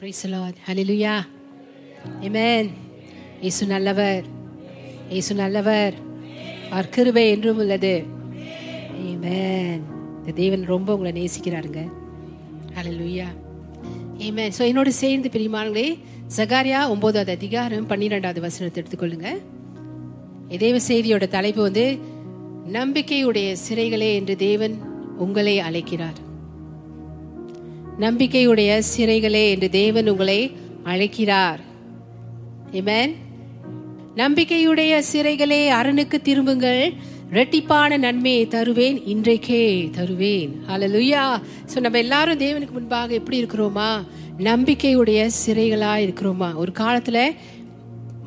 Praise the Lord. Hallelujah. Amen. இயேசு நல்லவர் இயேசு நல்லவர் அவர் கிருபை என்றும் உள்ளது Amen. இந்த தேவன் ரொம்ப உங்களை நேசிக்கிறாருங்க Hallelujah. ஏமே ஸோ என்னோட சேர்ந்து பிரியமானங்களே சகாரியா ஒன்பதாவது அதிகாரம் பன்னிரெண்டாவது வசனத்தை எடுத்துக்கொள்ளுங்க தேவ செய்தியோட தலைப்பு வந்து நம்பிக்கையுடைய சிறைகளே என்று தேவன் உங்களை அழைக்கிறார் நம்பிக்கையுடைய சிறைகளே என்று தேவன் உங்களை அழைக்கிறார். Amen. நம்பிக்கையுடைய சிறைகளே அரணுக்கு திரும்புங்கள். ரெட்டிப்பான நன்மையை தருவேன் இன்றைக்கே தருவேன். ஹalleluya ஸோ நம்ம எல்லாரும் தேவனுக்கு முன்பாக எப்படி இருக்கிறோமா? நம்பிக்கையுடைய சிறைகளா இருக்கிறோமா? ஒரு காலத்துல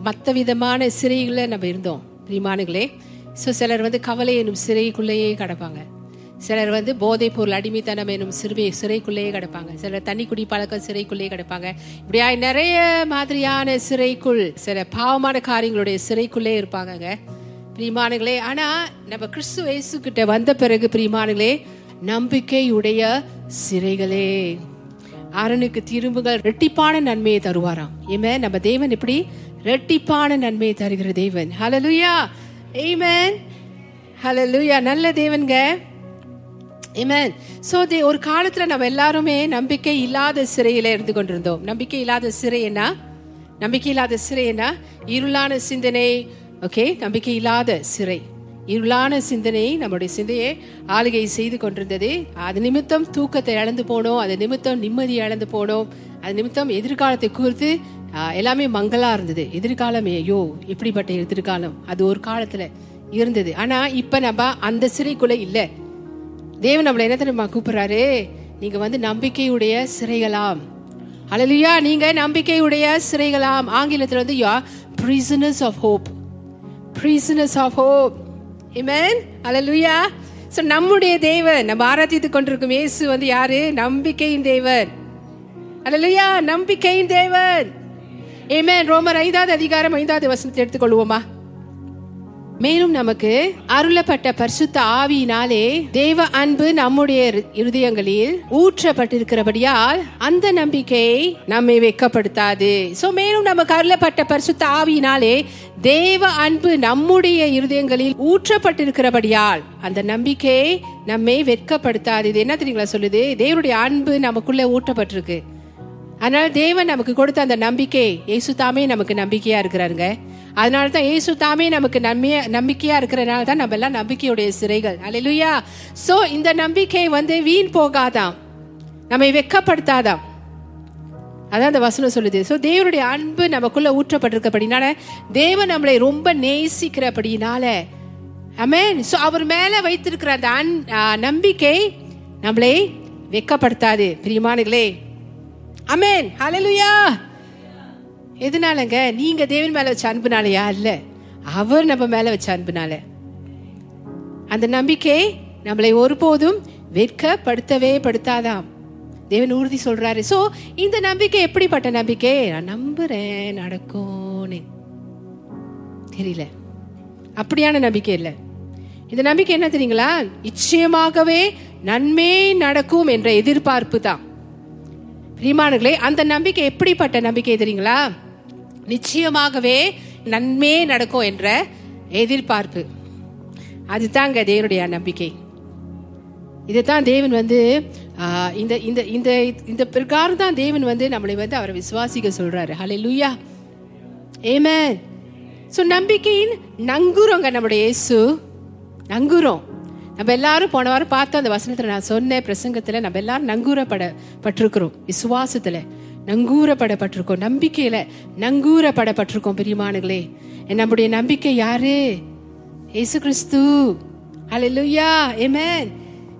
மற்ற விதமான சிறைகளில் நம்ம இருந்தோம். பிரிமானுகளே ஸோ சிலர் வந்து கவலை எனும் சிறைக்குள்ளேயே கிடப்பாங்க. சிலர் வந்து போதைப் பொருள் அடிமைத்தனம் எனும் சிறுவை சிறைக்குள்ளேயே கிடப்பாங்க. சிலர் தண்ணி குடி பழக்கம் சிறைக்குள்ளேயே கிடப்பாங்க. இப்படியா நிறைய மாதிரியான சிறைக்குள் சில பாவமான காரியங்களுடைய சிறைக்குள்ளே இருப்பாங்கங்க. பிரிமானுகளே ஆனா நம்ம கிறிஸ்து வயசு கிட்ட வந்த பிறகு பிரிமானுகளே நம்பிக்கையுடைய சிறைகளே. அரணுக்கு திரும்புகள் ரெட்டிப்பான நன்மையை தருவாராம். ஏமே நம்ம தேவன் எப்படி ரெட்டிப்பான நன்மையை தருகிற தேவன். ஹலலுயா ஆமென் ஹலலுயா நல்ல தேவன்க ஆமென் ஸோ தே ஒரு காலத்தில் நம்ம எல்லாருமே நம்பிக்கை இல்லாத சிறையில் இருந்து கொண்டிருந்தோம். நம்பிக்கை இல்லாத சிறை என்ன? நம்பிக்கை இல்லாத சிறை என்ன? இருளான சிந்தனை. ஓகே நம்பிக்கை இல்லாத சிறை. இருளான சிந்தனை நம்முடைய சிந்தையை ஆளுகை செய்து கொண்டிருந்தது. அது நிமித்தம் தூக்கத்தை இழந்து போனோம். அது நிமித்தம் நிம்மதி இழந்து போனோம். அது நிமித்தம் எதிர்காலத்தை குறித்து எல்லாமே மங்களா இருந்தது. எதிர்காலம் ஐயோ இப்படிப்பட்ட எதிர்காலம்? அது ஒரு காலத்துல இருந்தது. ஆனா இப்ப நம்ம அந்த சிறைக்குள்ள இல்லை. தேவன் நம்மளை என்ன தெரியுமா கூப்பிடுறாரு? நீங்க வந்து நம்பிக்கையுடைய சிறைகளாம். அழலியா நீங்க நம்பிக்கையுடைய சிறைகளாம். ஆங்கிலத்தில் வந்து யா prisoners of hope prisoners of hope amen hallelujah. So நம்முடைய தேவன் நம்ம ஆராதித்துக் கொண்டிருக்கும் இயேசு வந்து யாரு? நம்பிக்கையின் தேவன். அல்லேலூயா நம்பிக்கையின் தேவன். ஏமேன் ரோமர் ஐந்தாவது அதிகாரம் ஐந்தாவது வசனத்தை எடுத்துக்கொள்வோமா? மேலும் நமக்கு அருளப்பட்ட பரிசுத்த ஆவியினாலே தேவ அன்பு நம்முடைய இரு- இருதயங்களில் ஊற்றப்பட்டிருக்கிறபடியால் அந்த நம்பிக்கை நம்மை வெட்கப்படுத்தாது சோ மேலும் நமக்கு அருளப்பட்ட பரிசுத்த ஆவியினாலே தேவ அன்பு நம்முடைய இருதயங்களில் ஊற்றப்பட்டிருக்கிறபடியால் அந்த நம்பிக்கை நம்மை வெட்கப்படுத்தாது. இது என்ன தெரியுங்களா சொல்லுது? தேவனுடைய அன்பு நமக்குள்ள ஊற்றப்பட்டிருக்கு. அதனால தேவன் நமக்கு கொடுத்த அந்த நம்பிக்கை இயேசு தாமே நமக்கு நம்பிக்கையா இருக்கிறாருங்க. அதனால தான் ஏசு தாமே நமக்கு நம்பிய நம்பிக்கையா இருக்கிறனால தான் நம்ம எல்லாம் நம்பிக்கையுடைய சிறைகள். அலையிலுயா ஸோ இந்த நம்பிக்கை வந்து வீண் போகாதாம். நம்மை வெட்கப்படுத்தாதாம் அதான் அந்த வசனம் சொல்லுது. ஸோ தேவனுடைய அன்பு நமக்குள்ள ஊற்றப்பட்டிருக்கப்படினால தேவன் நம்மளை ரொம்ப நேசிக்கிறபடினால அமேன் ஸோ அவர் மேலே வைத்திருக்கிற அந்த அன் நம்பிக்கை நம்மளை வெட்கப்படுத்தாது பிரியமானங்களே அமேன் அலலுயா எதனாலங்க? நீங்க தேவன் மேல வச்ச அன்புனாலயா? இல்ல. அவர் நம்ம மேல வச்ச அன்புனால. அந்த நம்பிக்கை நம்மளை ஒருபோதும் வெட்கப்படுத்தவே படுத்தாதாம். தேவன் உறுதி சொல்றாரு. சோ இந்த நம்பிக்கை எப்படிப்பட்ட நம்பிக்கை? நான் நம்புறேன் நடக்கும்னு. தெரியல. அப்படியான நம்பிக்கை இல்லை. இந்த நம்பிக்கை என்ன தெரியுங்களா? நிச்சயமாகவே நன்மை நடக்கும் என்ற எதிர்பார்ப்பு தான். பிரிமானங்களே அந்த நம்பிக்கை எப்படிப்பட்ட நம்பிக்கை தெரியுங்களா? நிச்சயமாகவே நன்மே நடக்கும் என்ற எதிர்பார்ப்பு. அதுதாங்க தேவனுடைய நம்பிக்கை. இதைத்தான் தேவன் வந்து இந்த இந்த இந்த இந்த பிரகாரம் தான் தேவன் வந்து நம்மளை வந்து அவரை விசுவாசிக்க சொல்றாரு. ஹலே லூயா ஏமேன் ஸோ நம்பிக்கையின் நங்குறோங்க நம்முடைய இயேசு. நங்குறோம் நம்ம எல்லாரும் போன வாரம் பார்த்தோம் அந்த வசனத்தில் நான் சொன்ன பிரசங்கத்தில் நம்ம எல்லாரும் நங்கூரப்பட பட்டிருக்கிறோம். விசுவாசத்தில். நங்கூரப்படப்பட்டிருக்கோம். நம்பிக்கையில நங்கூரப்படப்பட்டிருக்கோம் பிரியமானுகளே நம்முடைய நம்பிக்கை யாரு? இயேசு கிறிஸ்து. ஹalleluya ஏமேன்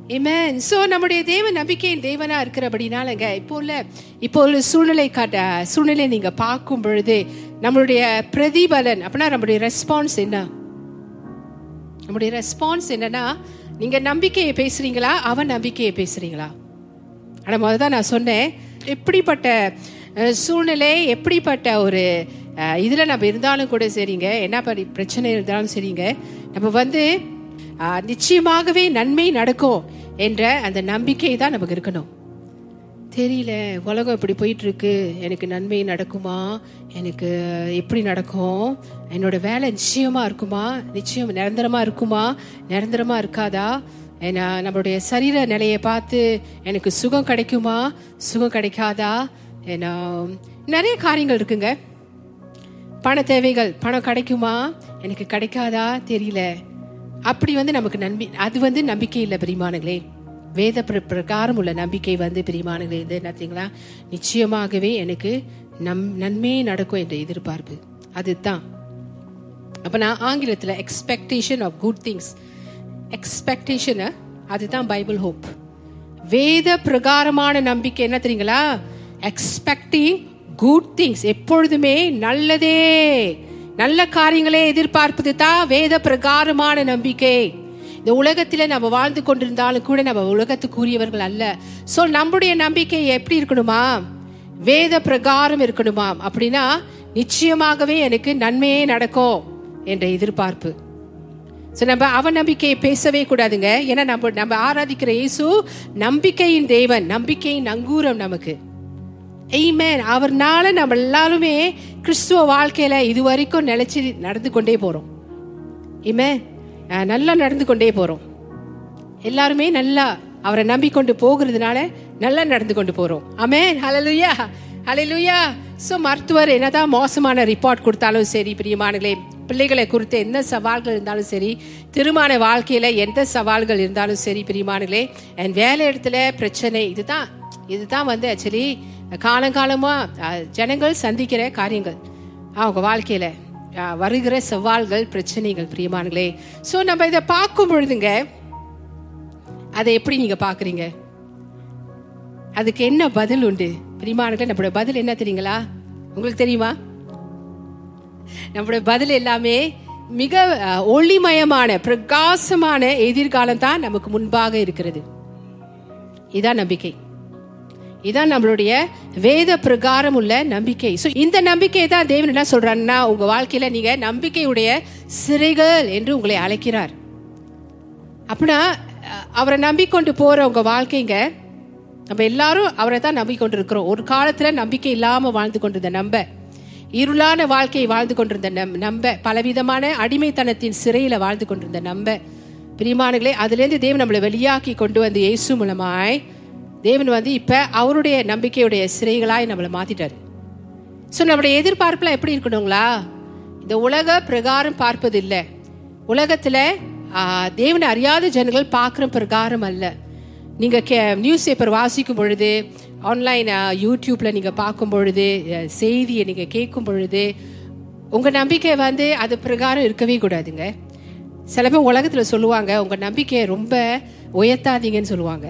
ஏமேன் சோ நம்முடைய தேவன் நம்பிக்கையின் தேவனா இருக்கிறபடினாலங்க இப்போ உள்ள இப்போ உள்ள சூழ்நிலை காட்ட சூழ்நிலை நீங்க பார்க்கும் பொழுது நம்மளுடைய பிரதிபலன் அப்படின்னா நம்மளுடைய ரெஸ்பான்ஸ் என்ன? நம்முடைய ரெஸ்பான்ஸ் என்னன்னா நீங்க நம்பிக்கையை பேசுறீங்களா? அவன் நம்பிக்கையை பேசுறீங்களா? ஆனா முதல்ல தான் நான் சொன்னேன் எப்படிப்பட்ட சூழ்நிலை எப்படிப்பட்ட ஒரு இதில் நம்ம இருந்தாலும் கூட சரிங்க. என்ன பிரச்சனை இருந்தாலும் சரிங்க. நம்ம வந்து நிச்சயமாகவே நன்மை நடக்கும் என்ற அந்த நம்பிக்கை தான் நமக்கு இருக்கணும். தெரியல உலகம் இப்படி போயிட்டு இருக்கு எனக்கு நன்மை நடக்குமா? எனக்கு எப்படி நடக்கும்? என்னோட வேலை நிச்சயமா இருக்குமா? நிச்சயம் நிரந்தரமா இருக்குமா? நிரந்தரமா இருக்காதா? நம்மளுடைய சரீர நிலையை பார்த்து எனக்கு சுகம் கிடைக்குமா? சுகம் கிடைக்காதா? ஏன்னா நிறைய காரியங்கள் இருக்குங்க. பண தேவைகள் பணம் கிடைக்குமா? எனக்கு கிடைக்காதா? தெரியல. அப்படி வந்து நமக்கு நம்பி அது வந்து நம்பிக்கை இல்லை பிரிமானங்களே. வேத பிரகாரம் உள்ள நம்பிக்கை வந்து பிரிமானங்களே. இது என்னத்தீங்களா நிச்சயமாகவே எனக்கு நம் நன்மையே நடக்கும் என்ற எதிர்பார்ப்பு. அதுதான். அப்போ நான் ஆங்கிலத்தில் expectation of good things expectation அதுதான் பைபிள் ஹோப் வேத பிரகாரமான நம்பிக்கை என்ன தெரியுங்களா? எக்ஸ்பெக்டிங் குட் திங்ஸ் எப்பொழுதுமே நல்லதே. நல்ல காரியங்களே எதிர்பார்ப்பது தான் வேத பிரகாரமான நம்பிக்கை. இந்த உலகத்தில் நம்ம வாழ்ந்து கொண்டிருந்தாலும் கூட நம்ம உலகத்துக்குரியவர்கள் அல்ல. ஸோ நம்முடைய நம்பிக்கை எப்படி இருக்கணுமா? வேத பிரகாரம் இருக்கணுமா? அப்படின்னா நிச்சயமாகவே எனக்கு நன்மையே நடக்கும் என்ற எதிர்பார்ப்பு. ஸோ நம்ம அவநம்பிக்கையை பேசவே கூடாதுங்க. ஏன்னா நம்ம நம்ம ஆராதிக்கிற இயேசு நம்பிக்கையின் தேவன் நம்பிக்கையின் அங்கூரம் நமக்கு. எய்மேன் அவர்னால நம்ம எல்லாருமே கிறிஸ்துவ வாழ்க்கையில இதுவரைக்கும் நிலைச்சி நடந்து கொண்டே போறோம். இமே நல்லா நடந்து கொண்டே போறோம். எல்லாருமே நல்லா அவரை நம்பிக்கொண்டு போகிறதுனால நல்லா நடந்து கொண்டு போறோம். அமேன் ஹலலுயா ஹலலுயா ஸோ மருத்துவர் என்னதான் மோசமான ரிப்போர்ட் கொடுத்தாலும் சரி பிரியமானங்களே பிள்ளைகளை குறித்து எந்த சவால்கள் இருந்தாலும் சரி திருமண வாழ்க்கையில் எந்த சவால்கள் இருந்தாலும் சரி பிரிமானங்களே என் வேலை இடத்துல பிரச்சனை இதுதான் இதுதான் வந்து ஆக்சுவலி காலங்காலமாக ஜனங்கள் சந்திக்கிற காரியங்கள். அவங்க வாழ்க்கையில் வருகிற சவால்கள் பிரச்சனைகள் பிரியமானங்களே ஸோ நம்ம இதை பார்க்கும் பொழுதுங்க அதை எப்படி நீங்கள் பார்க்குறீங்க? அதுக்கு என்ன பதில் உண்டு? பிரிமானங்களே நம்மளோட பதில் என்ன தெரியுங்களா? உங்களுக்கு தெரியுமா? நம்முடைய பதில் எல்லாமே மிக ஒளிமயமான பிரகாசமான எதிர்காலம் தான் நமக்கு முன்பாக இருக்கிறது. இதான் நம்பிக்கை. இதான் நம்மளுடைய வேத பிரகாரம் உள்ள நம்பிக்கை. ஸோ இந்த நம்பிக்கை தான் தேவன் என்ன சொல்றாருன்னா உங்க வாழ்க்கையில நீங்க நம்பிக்கையுடைய சிறைகள் என்று உங்களை அழைக்கிறார். அப்படின்னா அவரை நம்பிக்கொண்டு போற உங்க வாழ்க்கைங்க நம்ம எல்லாரும் அவரை தான் நம்பிக்கொண்டு இருக்கிறோம் ஒரு காலத்துல நம்பிக்கை இல்லாம வாழ்ந்து கொண்டிருந்த நம்ப. இருளான வாழ்க்கையை வாழ்ந்து கொண்டிருந்த நம் நம்ப பலவிதமான அடிமைத்தனத்தின் சிறையில் வாழ்ந்து கொண்டிருந்த நம்ப. பிரிமானுகளே அதுலேருந்து தேவன் நம்மளை வெளியாக்கி கொண்டு வந்து இயேசு மூலமாய் தேவன் வந்து இப்போ அவருடைய நம்பிக்கையுடைய சிறைகளாய் நம்மளை மாத்திட்டாரு. ஸோ நம்மளுடைய எதிர்பார்ப்புலாம் எப்படி இருக்கணுங்களா? இந்த உலக பிரகாரம் பார்ப்பது இல்லை உலகத்தில் தேவனை அறியாத ஜனங்கள் பார்க்குற பிரகாரம் அல்ல. நீங்கள் கே நியூஸ் பேப்பர் வாசிக்கும் பொழுது ஆன்லைன் யூடியூப்ல uh, நீங்க பார்க்கும் பொழுது செய்தியை நீங்க கேட்கும் பொழுது உங்க நம்பிக்கை வந்து அது பிரகாரம் இருக்கவே கூடாதுங்க. சில பேர் உலகத்துல சொல்லுவாங்க உங்க நம்பிக்கையை ரொம்ப உயர்த்தாதீங்கன்னு சொல்லுவாங்க.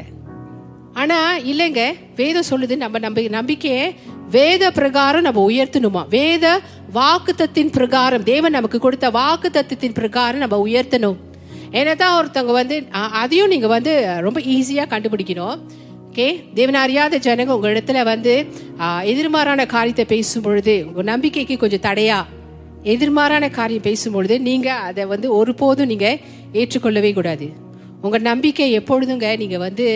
ஆனா இல்லைங்க. வேதம் சொல்லுது நம்ம நம்ப நம்பிக்கையை வேத பிரகாரம் நம்ம உயர்த்தணுமா? வேத வாக்குத்தத்தின் பிரகாரம் தேவன் நமக்கு கொடுத்த வாக்குத்தத்தத்தின் பிரகாரம் நம்ம உயர்த்தணும். என்னதான் ஒருத்தவங்க வந்து அதையும் நீங்க வந்து ரொம்ப ஈஸியா கண்டுபிடிக்கணும். ஓகே தேவன் அறியாத ஜனங்க உங்க இடத்துல வந்து எதிர்மாறான காரியத்தை பேசும் பொழுது உங்க நம்பிக்கைக்கு கொஞ்சம் தடையா எதிர்மாறான காரியம் பேசும்பொழுது நீங்க அதை வந்து ஒருபோதும் நீங்க ஏற்றுக்கொள்ளவே கூடாது. உங்க நம்பிக்கை எப்பொழுதுங்க நீங்க வந்து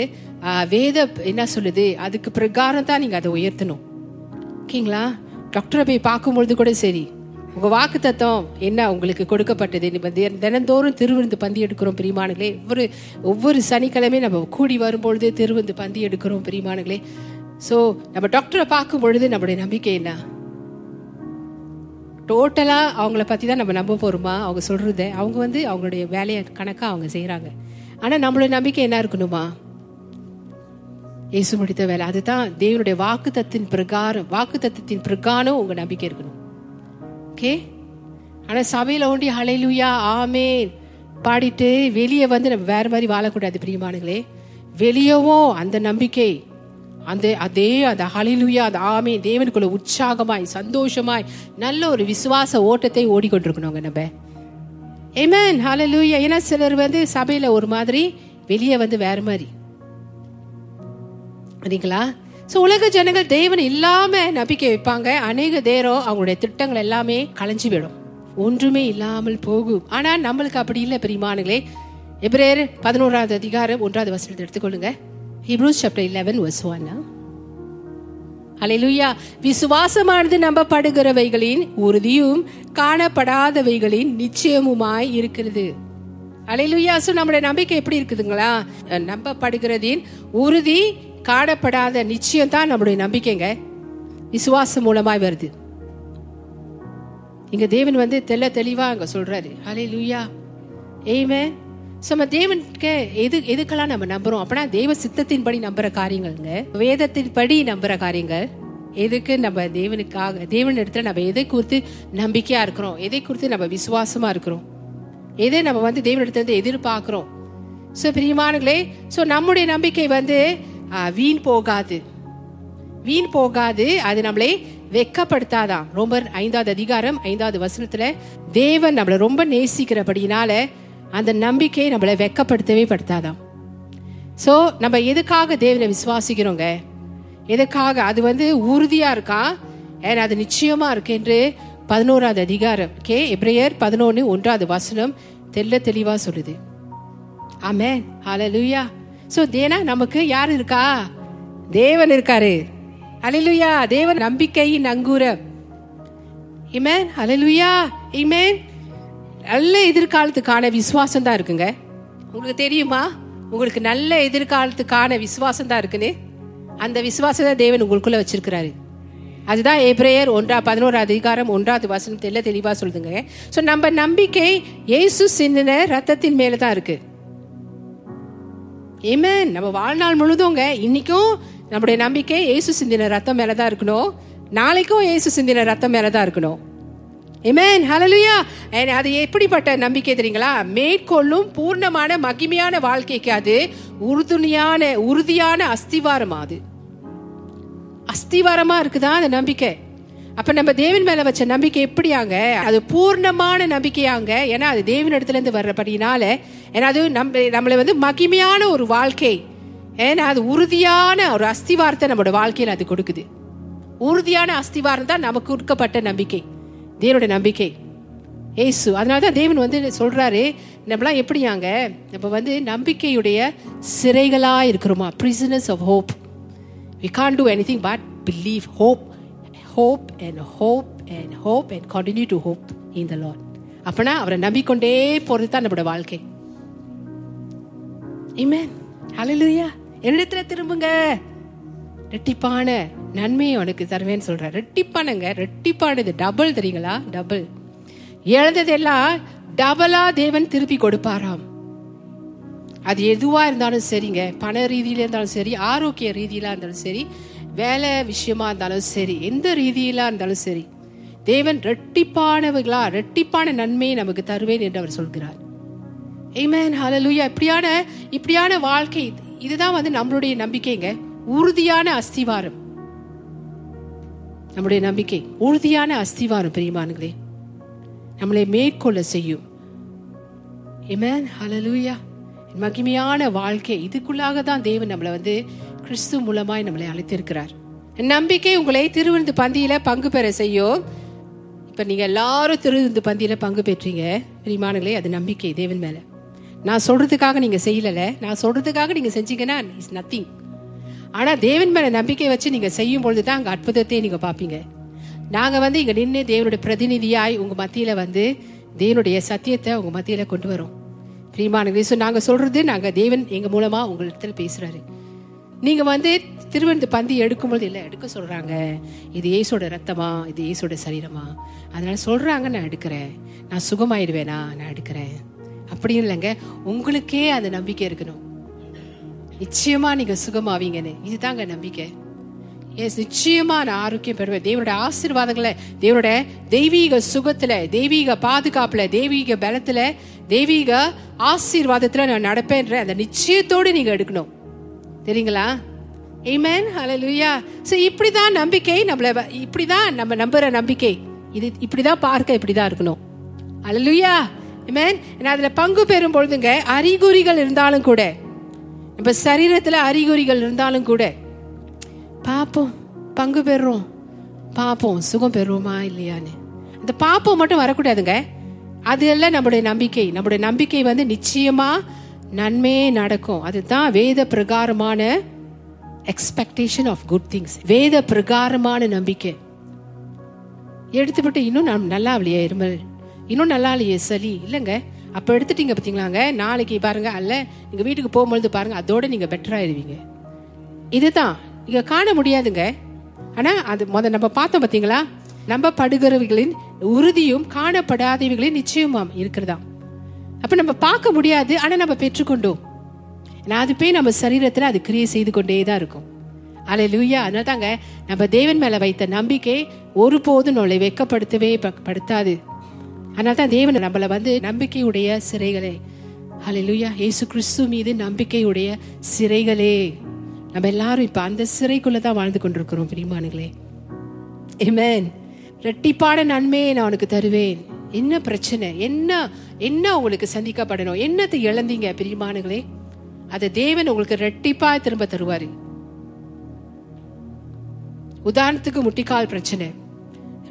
வேத என்ன சொல்லுது? அதுக்கு பிரகாரம் தான் நீங்க அதை உயர்த்தணும். ஓகேங்களா? டாக்டரை போய் பார்க்கும்பொழுது கூட சரி. உங்கள் வாக்கு தத்துவம் என்ன? உங்களுக்கு கொடுக்கப்பட்டது. நம்ம தினந்தோறும் திருவிருந்து பந்தி எடுக்கிறோம் பிரிமானங்களே ஒவ்வொரு ஒவ்வொரு சனிக்கிழமையும் நம்ம கூடி வரும்பொழுது திருவிருந்து பந்தி எடுக்கிறோம் பிரிமானங்களே ஸோ நம்ம டாக்டரை பார்க்கும் பொழுது நம்மளுடைய நம்பிக்கை என்ன? டோட்டலாக அவங்கள பற்றி தான் நம்ம நம்ப போகிறோமா அவங்க சொல்கிறத அவங்க வந்து அவங்களுடைய வேலையை கணக்காக அவங்க செய்கிறாங்க ஆனால் நம்மளுடைய நம்பிக்கை என்ன இருக்கணுமா? இயேசு முடித்த வேலை. அதுதான் தேவனுடைய வாக்குத்தத்தின் பிரகாரம் வாக்குத்தத்தின் பிரகாரம் உங்கள் நம்பிக்கை இருக்கணும். ஓகே? ஆனால் சபையில் ஒண்டி ஹalleluya ஆமே பாடிட்டு வெளியே வந்து நம்ம வேறு மாதிரி வாழக்கூடாது பிரியமானங்களே வெளியவும் அந்த நம்பிக்கை அந்த அதே அந்த ஹலிலுயா அந்த ஆமே தேவனுக்குள்ள உற்சாகமாய் சந்தோஷமாய் நல்ல ஒரு விசுவாச ஓட்டத்தை ஓடிக்கொண்டிருக்கணுங்க நம்ம. ஏமேன் ஹalleluya ஏன்னா சிலர் வந்து சபையில் ஒரு மாதிரி வெளியே வந்து வேறு மாதிரி. சரிங்களா? ஸோ உலக ஜனங்கள் தேவன் இல்லாம நம்பிக்கை வைப்பாங்க. அநேக தேரம் அவங்களுடைய திட்டங்கள் எல்லாமே கலைஞ்சு விடும் ஒன்றுமே இல்லாமல் போகும். ஆனா நம்மளுக்கு அப்படி இல்லை பெரியமானுங்களே எப்ரேர் பதினோராவது அதிகாரம் ஒன்றாவது வசனத்தை எடுத்துக்கொள்ளுங்க. ஹிப்ரூஸ் சாப்டர் 11 verse 1 அல்லேலூயா விசுவாசமானது நம்பப்படுகிறவைகளின் உறுதியும் காணப்படாதவைகளின் நிச்சயமுமாய் இருக்கிறது. அலையிலுயா சோ நம்முடைய நம்பிக்கை எப்படி இருக்குதுங்களா? நம்பப்படுகிறதின் உறுதி காணப்படாத நிச்சயம் தான் நம்முடைய நம்பிக்கைங்க. விசுவாசம் மூலமாய் வருது. இங்க தேவன் வந்து தெல்ல தெளிவா அங்க சொல்றாரு. லூயா ஏமே நம்ம தேவனுக்கு எது எதுக்கெல்லாம் நம்ம நம்புறோம் அப்படின்னா தேவ சித்தத்தின்படி நம்புற காரியங்கள்ங்க. வேதத்தின்படி நம்புற காரியங்கள். எதுக்கு நம்ம தேவனுக்காக தேவன் இடத்துல நம்ம எதை குறித்து நம்பிக்கையா இருக்கிறோம்? எதை குறித்து நம்ம விசுவாசமா இருக்கிறோம்? எதை நம்ம வந்து தேவனிடத்துல இருந்து எதிர்பார்க்கிறோம்? ஸோ பிரியமானங்களே ஸோ நம்முடைய நம்பிக்கை வந்து வீண் போகாது. வீண் போகாது அது நம்மளை வெக்கப்படுத்தாதான் ரோமர் ஐந்தாவது அதிகாரம் ஐந்தாவது வசனத்துல தேவன் நம்மளை ரொம்ப நேசிக்கிறபடினால அந்த நம்பிக்கையை நம்மளை வெக்கப்படுத்தவே படுத்தாதான் ஸோ நம்ம எதுக்காக தேவனை விசுவாசிக்கிறோங்க? எதுக்காக? அது வந்து உறுதியா இருக்கா? ஏன்னா அது நிச்சயமா இருக்கு என்று பதினோராவது அதிகாரம் கே எப்ரேயர் பதினொன்று ஒன்றாவது வசனம் தெல்ல தெளிவா சொல்லுது. ஆமென். லூயா சோ தேனா நமக்கு யார் இருக்கா? தேவன் இருக்காரு. ஹalleluya தேவன் நம்பிக்கையின் அங்கூரம் இமேன் ஹalleluya இமேன் நல்ல எதிர்காலத்துக்கான விசுவாசம் தான் இருக்குங்க. உங்களுக்கு தெரியுமா? உங்களுக்கு நல்ல எதிர்காலத்துக்கான விசுவாசம் தான் இருக்குன்னு. அந்த விசுவாசம் தான் தேவன் உங்களுக்குள்ள வச்சிருக்கிறாரு. அதுதான் ஏப்ரேயர் ஒன்றா பதினோரு அதிகாரம் ஒன்றாவது வசனம் தெல்ல தெளிவா சொல்லுதுங்க. ஸோ நம்ம நம்பிக்கை இயேசு சிந்தின ரத்தத்தின் மேல தான் இருக்கு. ஏமேன் நம்ம வாழ்நாள் முழுதுங்க இன்னைக்கும் நம்முடைய நம்பிக்கை இயேசு சிந்தின ரத்தம் மேலே தான் இருக்கணும். நாளைக்கும் இயேசு சிந்தின ரத்தம் மேலே தான் இருக்கணும் ஏமேன் ஹalleluya அது எப்படிப்பட்ட நம்பிக்கை தெரியுங்களா? மேற்கொள்ளும் பூர்ணமான மகிமையான வாழ்க்கைக்கு அது உறுதுணையான உறுதியான அஸ்திவாரமா அது. அஸ்திவாரமா இருக்குதா அந்த நம்பிக்கை? அப்ப நம்ம தேவன் மேல வச்ச நம்பிக்கை எப்படியாங்க? அது பூர்ணமான நம்பிக்கையாங்க. ஏன்னா அது தேவன் இடத்துல இருந்து வர்றபடினால ஏன்னா அது நம்ம நம்மளை வந்து மகிமையான ஒரு வாழ்க்கை. ஏன்னா அது உறுதியான ஒரு அஸ்திவாரத்தை நம்மளோட வாழ்க்கையில் அது கொடுக்குது. உறுதியான அஸ்திவாரம் தான் நமக்கு கொடுக்கப்பட்ட நம்பிக்கை. தேவனுடைய நம்பிக்கை. ஏசு அதனால தான் தேவன் வந்து சொல்கிறாரு நம்மளாம் எப்படியாங்க? நம்ம வந்து நம்பிக்கையுடைய சிறைகளாக இருக்கிறோமா? Prisoners of hope we can't do anything but believe hope hope and hope and hope and continue to hope in the Lord அப்போனா அவரை நம்பிக்கொண்டே போகிறது தான் நம்மளோட வாழ்க்கை. Amen. Hallelujah. என்னிடத்துல திரும்புங்க. ரெட்டிப்பான நன்மையை உனக்கு தருவேன்னு சொல்ற ரெட்டிப்பானங்க ரெட்டிப்பானது டபுள் தெரியுங்களா? டபுள் எழுந்ததெல்லாம் டபுளா தேவன் திருப்பி கொடுப்பாராம். அது எதுவா இருந்தாலும் சரிங்க. பண ரீதியில இருந்தாலும் சரி ஆரோக்கிய ரீதியில இருந்தாலும் சரி வேலை விஷயமா இருந்தாலும் சரி எந்த ரீதியிலா இருந்தாலும் சரி தேவன் ரெட்டிப்பானவர்களா ரெட்டிப்பான நன்மையை நமக்கு தருவேன் என்று அவர் சொல்கிறார். ஏமேன் ஹலலூயா இப்படியான இப்படியான வாழ்க்கை இதுதான் வந்து நம்மளுடைய நம்பிக்கைங்க. உறுதியான அஸ்திவாரம். நம்முடைய நம்பிக்கை. உறுதியான அஸ்திவாரம் பிரியமானுங்களே நம்மளை மேற்கொள்ள செய்யும். ஏமேன் ஹலலூயா மகிமையான வாழ்க்கை. இதுக்குள்ளாக தான் தேவன் நம்மளை வந்து கிறிஸ்து மூலமாய் நம்மளை அழைத்திருக்கிறார். நம்பிக்கை உங்களை திருவிருந்து பந்தியில பங்கு பெற செய்யும். இப்ப நீங்க எல்லாரும் திருவிருந்து பந்தியில பங்கு பெற்றீங்க. பிரிமானங்களே அது நம்பிக்கை தேவன் மேலே. நான் சொல்றதுக்காக நீங்க செய்யல நான் சொல்றதுக்காக நீங்க செஞ்சீங்கன்னா இஸ் நத்திங் ஆனா தேவன் மேல நம்பிக்கை வச்சு நீங்க செய்யும் பொழுது தான் அங்க அற்புதத்தை நீங்க பாப்பீங்க நாங்க வந்து இங்க நின்று தேவனுடைய பிரதிநிதியாய் உங்க மத்தியில வந்து தேவனுடைய சத்தியத்தை உங்க மத்தியில கொண்டு வரோம். பிரியமான ஸோ நாங்க சொல்றது நாங்க தேவன் எங்க மூலமா உங்களிடத்தில் பேசுறாரு. நீங்க வந்து திருவந்து பந்தி எடுக்கும்பொழுது இல்லை எடுக்க சொல்றாங்க. இது ஏசோட ரத்தமா? இது ஏசோட சரீரமா? அதனால சொல்றாங்க நான் எடுக்கிறேன். நான் சுகமாயிடுவேனா நான் எடுக்கிறேன். அப்படியும் இல்லைங்க. உங்களுக்கே அந்த நம்பிக்கை இருக்கணும். நிச்சயமா நீங்க சுகமாவீங்கன்னு. இதுதாங்க நம்பிக்கை. எஸ் நிச்சயமா நான் ஆரோக்கியம் பெறுவேன். தேவனுடைய ஆசீர்வாதங்களை தேவனோட தெய்வீக சுகத்துல தெய்வீக பாதுகாப்புல தெய்வீக பலத்துல தெய்வீக ஆசீர்வாதத்துல நான் நடப்பேன்ற அந்த நிச்சயத்தோடு நீங்க எடுக்கணும். தெரியுங்களா? Amen. ஹalleluya சோ இப்படிதான் நம்பிக்கை நம்மள இப்படிதான் நம்ம நம்புற நம்பிக்கை. இது இப்படிதான் பார்க்க இப்படிதான் இருக்கணும். அலலுயா அதில் பங்கு பெறும் பொழுதுங்க அறிகுறிகள் இருந்தாலும் கூட. இப்போ சரீரத்தில் அறிகுறிகள் இருந்தாலும் கூட. பார்ப்போம் பங்கு பெறுறோம். பார்ப்போம் சுகம் பெறுவோமா இல்லையான்னு. இந்த பாப்போம் மட்டும் வரக்கூடாதுங்க. அது எல்லாம் நம்முடைய நம்பிக்கை. நம்முடைய நம்பிக்கை வந்து நிச்சயமா நன்மையே நடக்கும். அதுதான் வேத பிரகாரமான எக்ஸ்பெக்டேஷன் ஆஃப் குட் திங்ஸ் வேத பிரகாரமான நம்பிக்கை. எடுத்துவிட்டு இன்னும் நான் நல்லா இல்லையா இருமல்? இன்னும் நல்லா இல்லையே சளி. இல்லைங்க. அப்போ எடுத்துட்டீங்க பார்த்தீங்களாங்க நாளைக்கு பாருங்க அல்ல நீங்கள் வீட்டுக்கு போகும்பொழுது பாருங்க அதோட நீங்கள் பெட்டராகிடுவீங்க இதுதான். இங்கே காண முடியாதுங்க. ஆனால் அது முத நம்ம பார்த்தோம் பார்த்தீங்களா நம்ம படுகிறவர்களின் உறுதியும் காணப்படாதவைகளின் நிச்சயமாம் இருக்கிறதா அப்போ நம்ம பார்க்க முடியாது ஆனால் நம்ம பெற்றுக்கொண்டோம். நான் அது போய் நம்ம சரீரத்தில் அது கிரியை செய்து கொண்டே தான் இருக்கும். அலை லூயா அதனால தாங்க நம்ம தேவன் மேலே வைத்த நம்பிக்கை ஒருபோதும் நம்மளை வெக்கப்படுத்தவே படுத்தாது. அதனால தான் தேவன் நம்மளை வந்து நம்பிக்கையுடைய சிறைகளே. ஹலெலுயா இயேசு கிறிஸ்து மீது நம்பிக்கையுடைய சிறைகளே. நம்ம எல்லாரும் இப்ப அந்த சிறைக்குள்ள தான் வாழ்ந்து கொண்டிருக்கிறோம் பிரியமானுங்களே ஏமேன் ரெட்டிப்பான நன்மையை நான் உனக்கு தருவேன். என்ன பிரச்சனை? என்ன என்ன உங்களுக்கு சந்திக்கப்படணும்? என்னத்தை இழந்தீங்க பிரியமானுங்களே அதை தேவன் உங்களுக்கு ரெட்டிப்பா திரும்ப தருவாரு. உதாரணத்துக்கு முட்டிக்கால் பிரச்சனை.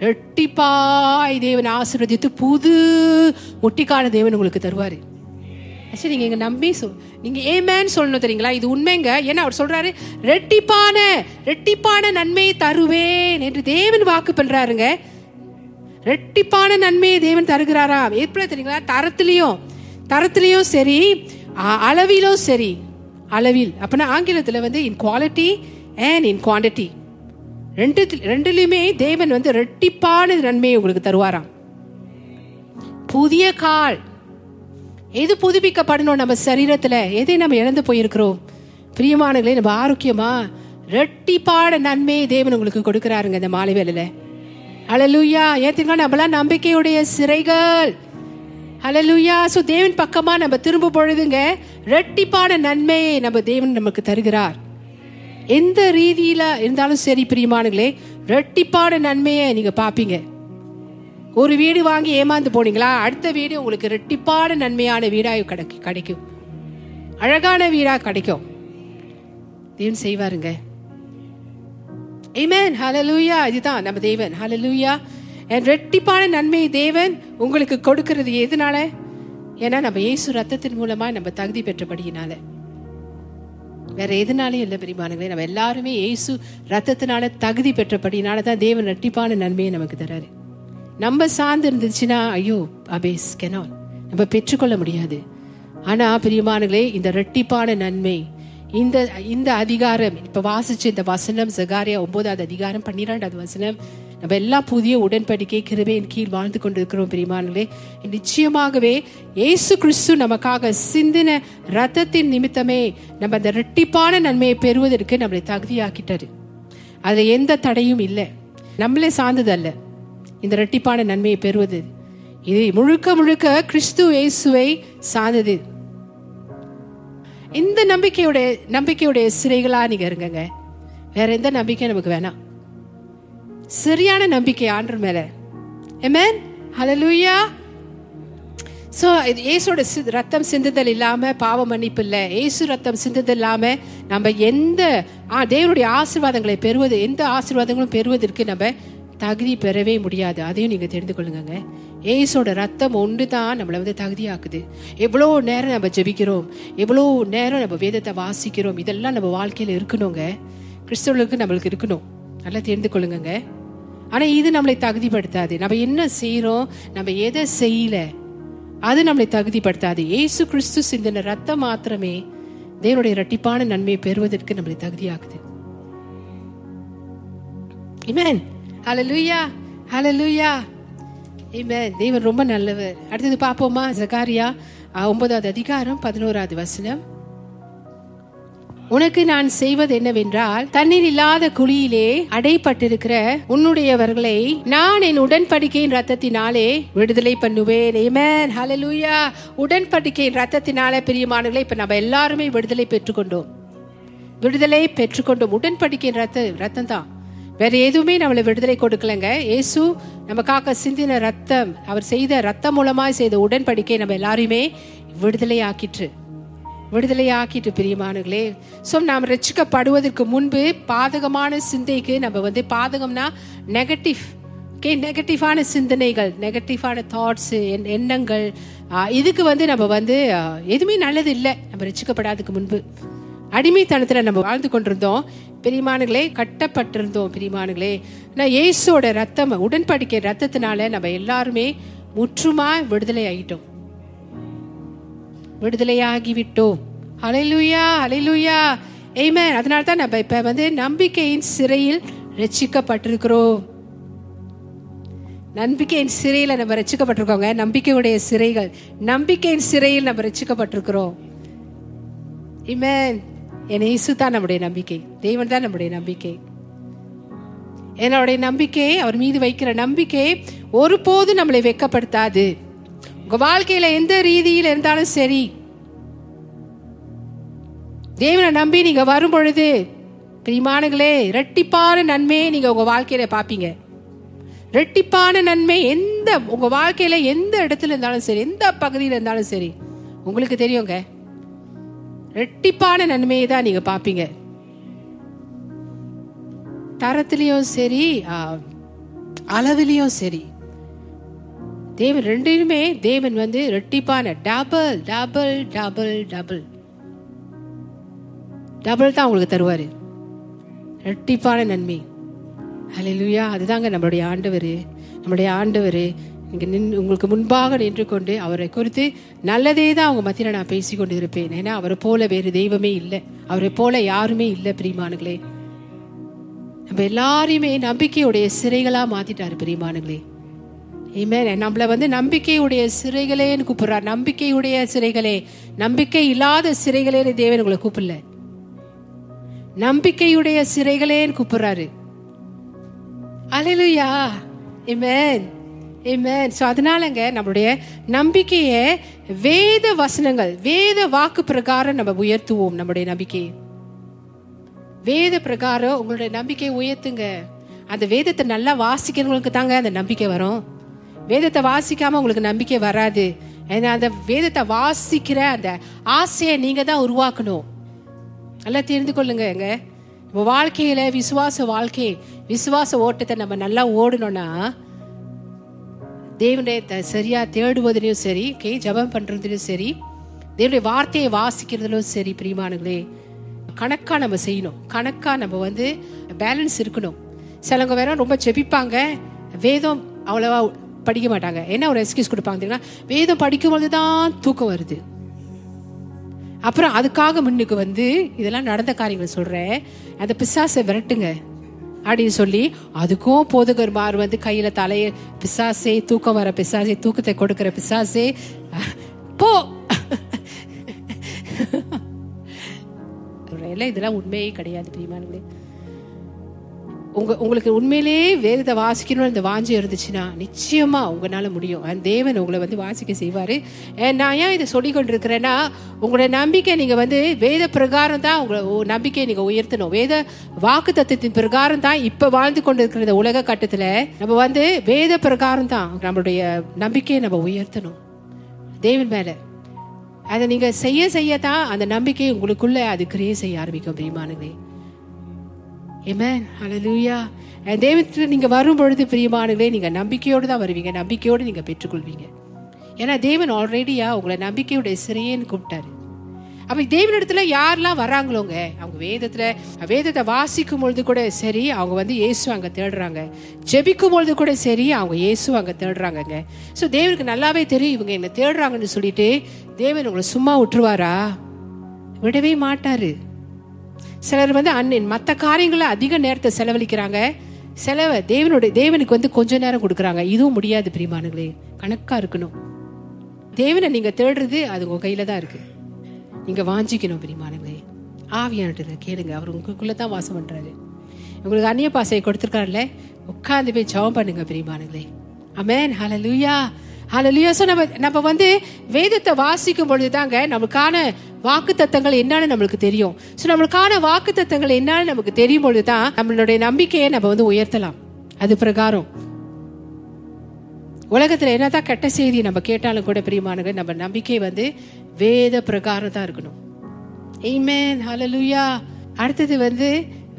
ரெட்டிப்பாய் தேவன் ஆசீர்வதித்து புது முட்டிக்கான தேவன் உங்களுக்கு தருவார். சரி நீங்க இங்க நம்பி சொல் நீங்க ஏமேன்னு சொல்லணும் தெரியுங்களா? இது உண்மைங்க. ஏன்னா அவர் சொல்றாரு ரெட்டிப்பான ரெட்டிப்பான நன்மையை தருவேன் என்று தேவன் வாக்கு பண்றாருங்க. ரெட்டிப்பான நன்மையை தேவன் தருகிறாராம் எப்படி தெரியுங்களா? தரத்திலையும் தரத்திலையும் சரி அ- அளவிலும் சரி. அளவில். அப்படின்னா ஆங்கிலத்துல வந்து in quality and in quantity ரெண்டு ரெண்டுலையுமே தேவன் வந்து ரெட்டிப்பான நன்மையை உங்களுக்கு தருவாராம். புதிய கால். எது புதுப்பிக்கப்படணும் நம்ம சரீரத்தில்? எதை நம்ம இழந்து போயிருக்கிறோம்? பிரியமானங்களே நம்ம ஆரோக்கியமா ரெட்டிப்பான நன்மையை தேவன் உங்களுக்கு கொடுக்குறாருங்க இந்த மாலை வேலையில் அழலுயா ஏத்துக்கலாம் நம்மளாம் நம்பிக்கையுடைய சிறைகள். அழலுயா சோ தேவன் பக்கமா நம்ம திரும்ப பொழுதுங்க ரெட்டிப்பான நன்மையை நம்ம தேவன் நமக்கு தருகிறார். எந்த ரீதியில இருந்தாலும் சரி பிரியமானங்களே ரெட்டிப்பான நன்மையை நீங்க பாப்பீங்க. ஒரு வீடு வாங்கி ஏமாந்து போனீங்களா? அடுத்த வீடு உங்களுக்கு ரெட்டிப்பான நன்மையான வீடாக கிடைக்கும் கிடைக்கும். அழகான வீடா கிடைக்கும். தேவன் செய்வாருங்க. ஏமேன் ஹலலூயா இதுதான் நம்ம தேவன். ஹலலூயா என் ரெட்டிப்பான நன்மை தேவன் உங்களுக்கு கொடுக்கிறது எதனால? ஏன்னா நம்ம இயேசு ரத்தத்தின் மூலமா நம்ம தகுதி பெற்றபடியினால. வேற எதுனாலும் இல்லை பெரியமானங்களே நம்ம எல்லாருமே ஏசு ரத்தத்தினால தகுதி பெற்றபடினால தான் தேவன் ரெட்டிப்பான நன்மையை நமக்கு தராரு. நம்ம சார்ந்து இருந்துச்சுன்னா ஐயோ அபேஸ் கெனால் நம்ம பெற்றுக்கொள்ள முடியாது. ஆனா பிரியமானங்களே இந்த ரெட்டிப்பான நன்மை இந்த இந்த அதிகாரம் இப்ப வாசிச்ச இந்த வசனம் சகாரியா ஒன்பதாவது அதிகாரம் பன்னிரெண்டாவது வசனம் நம்ம எல்லாம் புதிய உடன்படிக்கை கிருபையின் கீழ் வாழ்ந்து கொண்டிருக்கிறோம் பிரியமானங்களே நிச்சயமாகவே இயேசு கிறிஸ்து நமக்காக சிந்தின ரத்தத்தின் நிமித்தமே நம்ம அந்த ரெட்டிப்பான நன்மையை பெறுவதற்கு நம்மளை தகுதியாக்கிட்டாரு. அதுல எந்த தடையும் இல்லை. நம்மளே சார்ந்தது அல்ல இந்த ரெட்டிப்பான நன்மையை பெறுவது. இது முழுக்க முழுக்க கிறிஸ்து இயேசுவை சார்ந்தது. இந்த நம்பிக்கையுடைய நம்பிக்கையுடைய சிறைகளா நீங்க இருங்கங்க. வேற எந்த நம்பிக்கை நமக்கு வேணாம். சரியான நம்பிக்கை ஆண்டு மேல. எமேன் ஹலலூயா ஸோ இது ஏசோட சி- ரத்தம் சிந்துதல் இல்லாமல் பாவ மன்னிப்பு இல்லை. ஏசு ரத்தம் சிந்துதல் இல்லாமல் நம்ம எந்த ஆ, தேவனுடைய ஆசீர்வாதங்களை பெறுவது எந்த ஆசீர்வாதங்களும் பெறுவதற்கு நம்ம தகுதி பெறவே முடியாது. அதையும் நீங்கள் தெரிந்து கொள்ளுங்க ஏசோட ரத்தம் ஒன்று தான் நம்மளை வந்து தகுதியாக்குது. எவ்வளோ நேரம் நம்ம ஜெபிக்கிறோம் எவ்வளோ நேரம் நம்ம வேதத்தை வாசிக்கிறோம் இதெல்லாம் நம்ம வாழ்க்கையில் இருக்கணுங்க. கிறிஸ்தவர்களுக்கு நம்மளுக்கு இருக்கணும். நல்லா தெரிந்து கொள்ளுங்க ஆனா இது நம்மளை தகுதிப்படுத்தாது நம்ம என்ன செய்கிறோம் நம்ம எதை செய்யல அது நம்மளை தகுதிப்படுத்தாது ஏசு கிறிஸ்து சிந்தின ரத்தம் மாத்திரமே தேவனுடைய இரட்டிப்பான நன்மையை பெறுவதற்கு நம்மளை தகுதியாகுது Amen. Hallelujah. Hallelujah. Amen. தேவன் ரொம்ப நல்லவர் அடுத்தது பார்ப்போமா ஜகாரியா ஒன்பதாவது அதிகாரம் பதினோராவது வசனம் உனக்கு நான் செய்வது என்னவென்றால் தண்ணீர் இல்லாத குழியிலே அடைப்பட்டிருக்கிற உன்னுடையவர்களை நான் என் உடன்படிக்கையின் ரத்தத்தினாலே விடுதலை பண்ணுவேன். ஏமேன் ஹalleluya உடன்படிக்கையின் ரத்தத்தினாலே பிரியமானவர்களே இப்ப நம்ம எல்லாருமே விடுதலை பெற்றுக்கொண்டோம். விடுதலை பெற்றுக்கொண்டோம். உடன்படிக்கையின் ரத்த ரத்தம் தான் வேற எதுவுமே நம்மளை விடுதலை கொடுக்கலங்க. இயேசு நமக்காக சிந்தின ரத்தம் அவர் செய்த ரத்தம் மூலமாய் செய்த உடன்படிக்கை நம்ம எல்லாரையுமே விடுதலை ஆக்கிற்று விடுதலையாக்கிட்டு பிரியமானங்களே ஸோ நாம் ரச்சிக்கப்படுவதற்கு முன்பு பாதகமான சிந்தைக்கு நம்ம வந்து பாதகம்னா நெகட்டிவ் ஓகே நெகட்டிவான சிந்தனைகள் நெகட்டிவான தாட்ஸ் எண்ணங்கள் இதுக்கு வந்து நம்ம வந்து எதுவுமே நல்லது இல்லை. நம்ம ரசிக்கப்படாததுக்கு முன்பு. அடிமைத்தனத்தில் நம்ம வாழ்ந்து கொண்டிருந்தோம். பிரிமானுகளே கட்டப்பட்டிருந்தோம் பிரிமானுகளே நான் இயேசோட ரத்தம் உடன்படிக்கை ரத்தத்தினால நம்ம எல்லாருமே முற்றுமா விடுதலை ஆகிட்டோம் விடுதலையாகிவிட்டோம். அலைலுயா அலைலுயா ஏமேன் அதனால தான் நம்ம இப்ப வந்து நம்பிக்கையின் சிறையில் ரட்சிக்கப்பட்டிருக்கிறோம். நம்பிக்கையின் சிறையில் நம்ம ரசிக்கப்பட்டிருக்கோங்க நம்பிக்கையுடைய சிறைகள். நம்பிக்கையின் சிறையில் நம்ம ரசிக்கப்பட்டிருக்கிறோம் இமேன் என் இயேசு தான் நம்முடைய நம்பிக்கை. தெய்வன் தான் நம்முடைய நம்பிக்கை. என்னுடைய நம்பிக்கை அவர் மீது வைக்கிற நம்பிக்கை ஒருபோதும் நம்மளை வெட்கப்படுத்தாது. உங்க வாழ்க்கையில எந்த ரீதியில் இருந்தாலும் சரி தேவனை நம்பி நீங்க வரும் பொழுது பிரிமானுகளே இரட்டிப்பான நன்மையை நீங்க உங்க வாழ்க்கையில பாப்பீங்க இரட்டிப்பான நன்மை எந்த உங்க வாழ்க்கையில எந்த இடத்துல இருந்தாலும் சரி எந்த பகுதியில் இருந்தாலும் சரி உங்களுக்கு தெரியுங்க. இரட்டிப்பான நன்மையை தான் நீங்க பாப்பீங்க தரத்திலையும் சரி ஆ, அளவிலையும் சரி தேவன் ரெண்டிலுமே தேவன் வந்து ரெட்டிப்பான double double double double double தான் உங்களுக்கு தருவார். ரெட்டிப்பான நன்மை. அலையிலுயா அதுதாங்க நம்மளுடைய ஆண்டவர். நம்முடைய ஆண்டவர் நீங்கள் நின் உங்களுக்கு முன்பாக நின்று கொண்டு அவரை குறித்து நல்லதே தான் அவங்க மத்தியில் நான் பேசி கொண்டு இருப்பேன் ஏன்னா அவரை போல வேறு தெய்வமே இல்லை. அவரை போல யாருமே இல்லை பிரிமானுங்களே நம்ம எல்லாரையுமே நம்பிக்கையுடைய சிறைகளாக மாற்றிட்டார் பிரிமானுங்களே Amen. நம்மளை வந்து நம்பிக்கையுடைய சிறைகளேன்னு கூப்பிடுறார். நம்பிக்கையுடைய சிறைகளே நம்பிக்கை இல்லாத சிறைகளேன்னு தேவன் உங்களை கூப்பிடல. நம்பிக்கையுடைய சிறைகளேன்னு கூப்பிடுறாரு. அலையிலுயா இமேன் இமேன் ஸோ அதனாலங்க நம்மளுடைய நம்பிக்கையை வேத வசனங்கள் வேத வாக்கு பிரகாரம் நம்ம உயர்த்துவோம் நம்முடைய நம்பிக்கையை. வேத பிரகாரம் உங்களுடைய நம்பிக்கையை உயர்த்துங்க. அந்த வேதத்தை நல்லா வாசிக்கிறவங்களுக்கு தாங்க அந்த நம்பிக்கை வரும். வேதத்தை வாசிக்காம உங்களுக்கு நம்பிக்கை வராது. ஏன்னா அந்த வேதத்தை வாசிக்கிற அந்த ஆசையை நீங்க தான் உருவாக்கணும். நல்லா தெரிந்து கொள்ளுங்க எங்க இப்போ வாழ்க்கையில விசுவாச வாழ்க்கை விசுவாச ஓட்டத்தை நம்ம நல்லா ஓடணும்னா தேவனுடைய த- சரியா தேடுவதிலையும் சரி ஓகே ஜெபம் பண்றதுலையும் சரி தேவனுடைய வார்த்தையை வாசிக்கிறதுலும் சரி பிரியமானுங்களே கணக்கா நம்ம செய்யணும். கணக்கா நம்ம வந்து பேலன்ஸ் இருக்கணும். சிலவங்க வேற ரொம்ப ஜெபிப்பாங்க. வேதம் அவ்வளவா படிக்க மாட்டாங்க என்ன ஒரு எக்ஸ்கியூஸ் கொடுப்பாங்க தெரியுங்களா வேதம் படிக்கும்போது தான் தூக்கம் வருது. அப்புறம் அதுக்காக முன்னுக்கு வந்து இதெல்லாம் நடந்த காரியங்களை சொல்றேன். அந்த பிசாசை விரட்டுங்க அப்படின்னு சொல்லி அதுக்கும் போதகர்மார் வந்து கையில தலைய பிசாசே தூக்கம் வர பிசாசே தூக்கத்தை கொடுக்கிற பிசாசே. போ. இதெல்லாம் உண்மையே கிடையாது பிரியமானங்களே உங்க உங்களுக்கு உண்மையிலேயே வேதத்தை வாசிக்கணும்னு இந்த வாஞ்சி இருந்துச்சுன்னா நிச்சயமா உங்களால முடியும். அந்த தேவன் உங்களை வந்து வாசிக்க செய்வாரு. நான் ஏன் இதை சொல்லி கொண்டிருக்கிறேன்னா உங்களோட நம்பிக்கை நீங்க வந்து வேத பிரகாரம் தான் உங்களை உ- நம்பிக்கையை நீங்க உயர்த்தணும். வேத வாக்கு தத்துவத்தின் பிரகாரம் தான் இப்ப வாழ்ந்து கொண்டிருக்கிற இந்த உலக கட்டத்துல நம்ம வந்து வேத பிரகாரம் தான் நம்மளுடைய நம்பிக்கையை நம்ம உயர்த்தணும். தேவன் மேல. அதை நீங்க செய்ய செய்யத்தான் அந்த நம்பிக்கை உங்களுக்குள்ள அது கிரியே செய்ய ஆரம்பிக்கும் பிரியமானங்களே ஏமேன் Hallelujah. And தேவத்தில் நீங்கள் வரும் பொழுது பிரியமானங்களே நம்பிக்கையோடு தான் வருவீங்க. நம்பிக்கையோடு நீங்கள் பெற்றுக்கொள்வீங்க. ஏன்னா தேவன் ஆல்ரெடியா உங்களை நம்பிக்கையுடைய சிறையேன்னு கூப்பிட்டாரு. அப்போ தேவனிடத்துல யாரெல்லாம் வராங்களோங்க? அவங்க வேதத்தில் வேதத்தை வாசிக்கும் பொழுது கூட சரி அவங்க வந்து இயேசு அங்கே தேடுறாங்க. ஜெபிக்கும் பொழுது கூட சரி அவங்க இயேசு அங்கே தேடுறாங்கங்க. ஸோ தேவனுக்கு நல்லாவே தெரியும் இவங்க என்ன தேடுறாங்கன்னு சொல்லிட்டு தேவன் உங்களை சும்மா விட்டுருவாரா? விடவே மாட்டாரு. சிலர் வந்து அன்னின் மற்ற காரியங்களை அதிக நேரத்தை செலவழிக்கிறாங்க. செலவை தேவனுடைய தேவனுக்கு வந்து கொஞ்ச நேரம் கொடுக்குறாங்க. இதுவும் முடியாது பிரிமானுங்களே கணக்காக இருக்கணும். தேவனை நீங்கள் தேடுறது அது உங்கள் கையில் தான் இருக்கு. நீங்கள் வாஞ்சிக்கணும் பிரிமானுங்களே ஆவியானட்டு கேளுங்க. அவர் உங்களுக்குள்ளே தான் வாசம் பண்ணுறாரு உங்களுக்கு அந்நிய பாசையை கொடுத்துருக்காருல்ல? உட்காந்து போய் ஜெபம் பண்ணுங்க பிரிமானுங்களே அமேன் ஹalleluya ஹalleluya ஸோ நம்ம நம்ம வந்து வேதத்தை வாசிக்கும் பொழுது தாங்க நமக்கான வாக்கு தத்தங்கள் என்னன்னு நம்மளுக்கு தெரியும். ஸோ நம்மளுக்கான வாக்கு தத்தங்கள் என்னன்னு நமக்கு தெரியும் பொழுது தான் நம்மளுடைய நம்பிக்கையை நம்ம வந்து உயர்த்தலாம். அது பிரகாரம். உலகத்தில் என்னதான் கெட்ட செய்தி நம்ம கேட்டாலும் கூட பிரியமானங்க நம்ம நம்பிக்கை வந்து வேத பிரகாரம் தான் இருக்கணும். Amen. ஹலலுயா அடுத்தது வந்து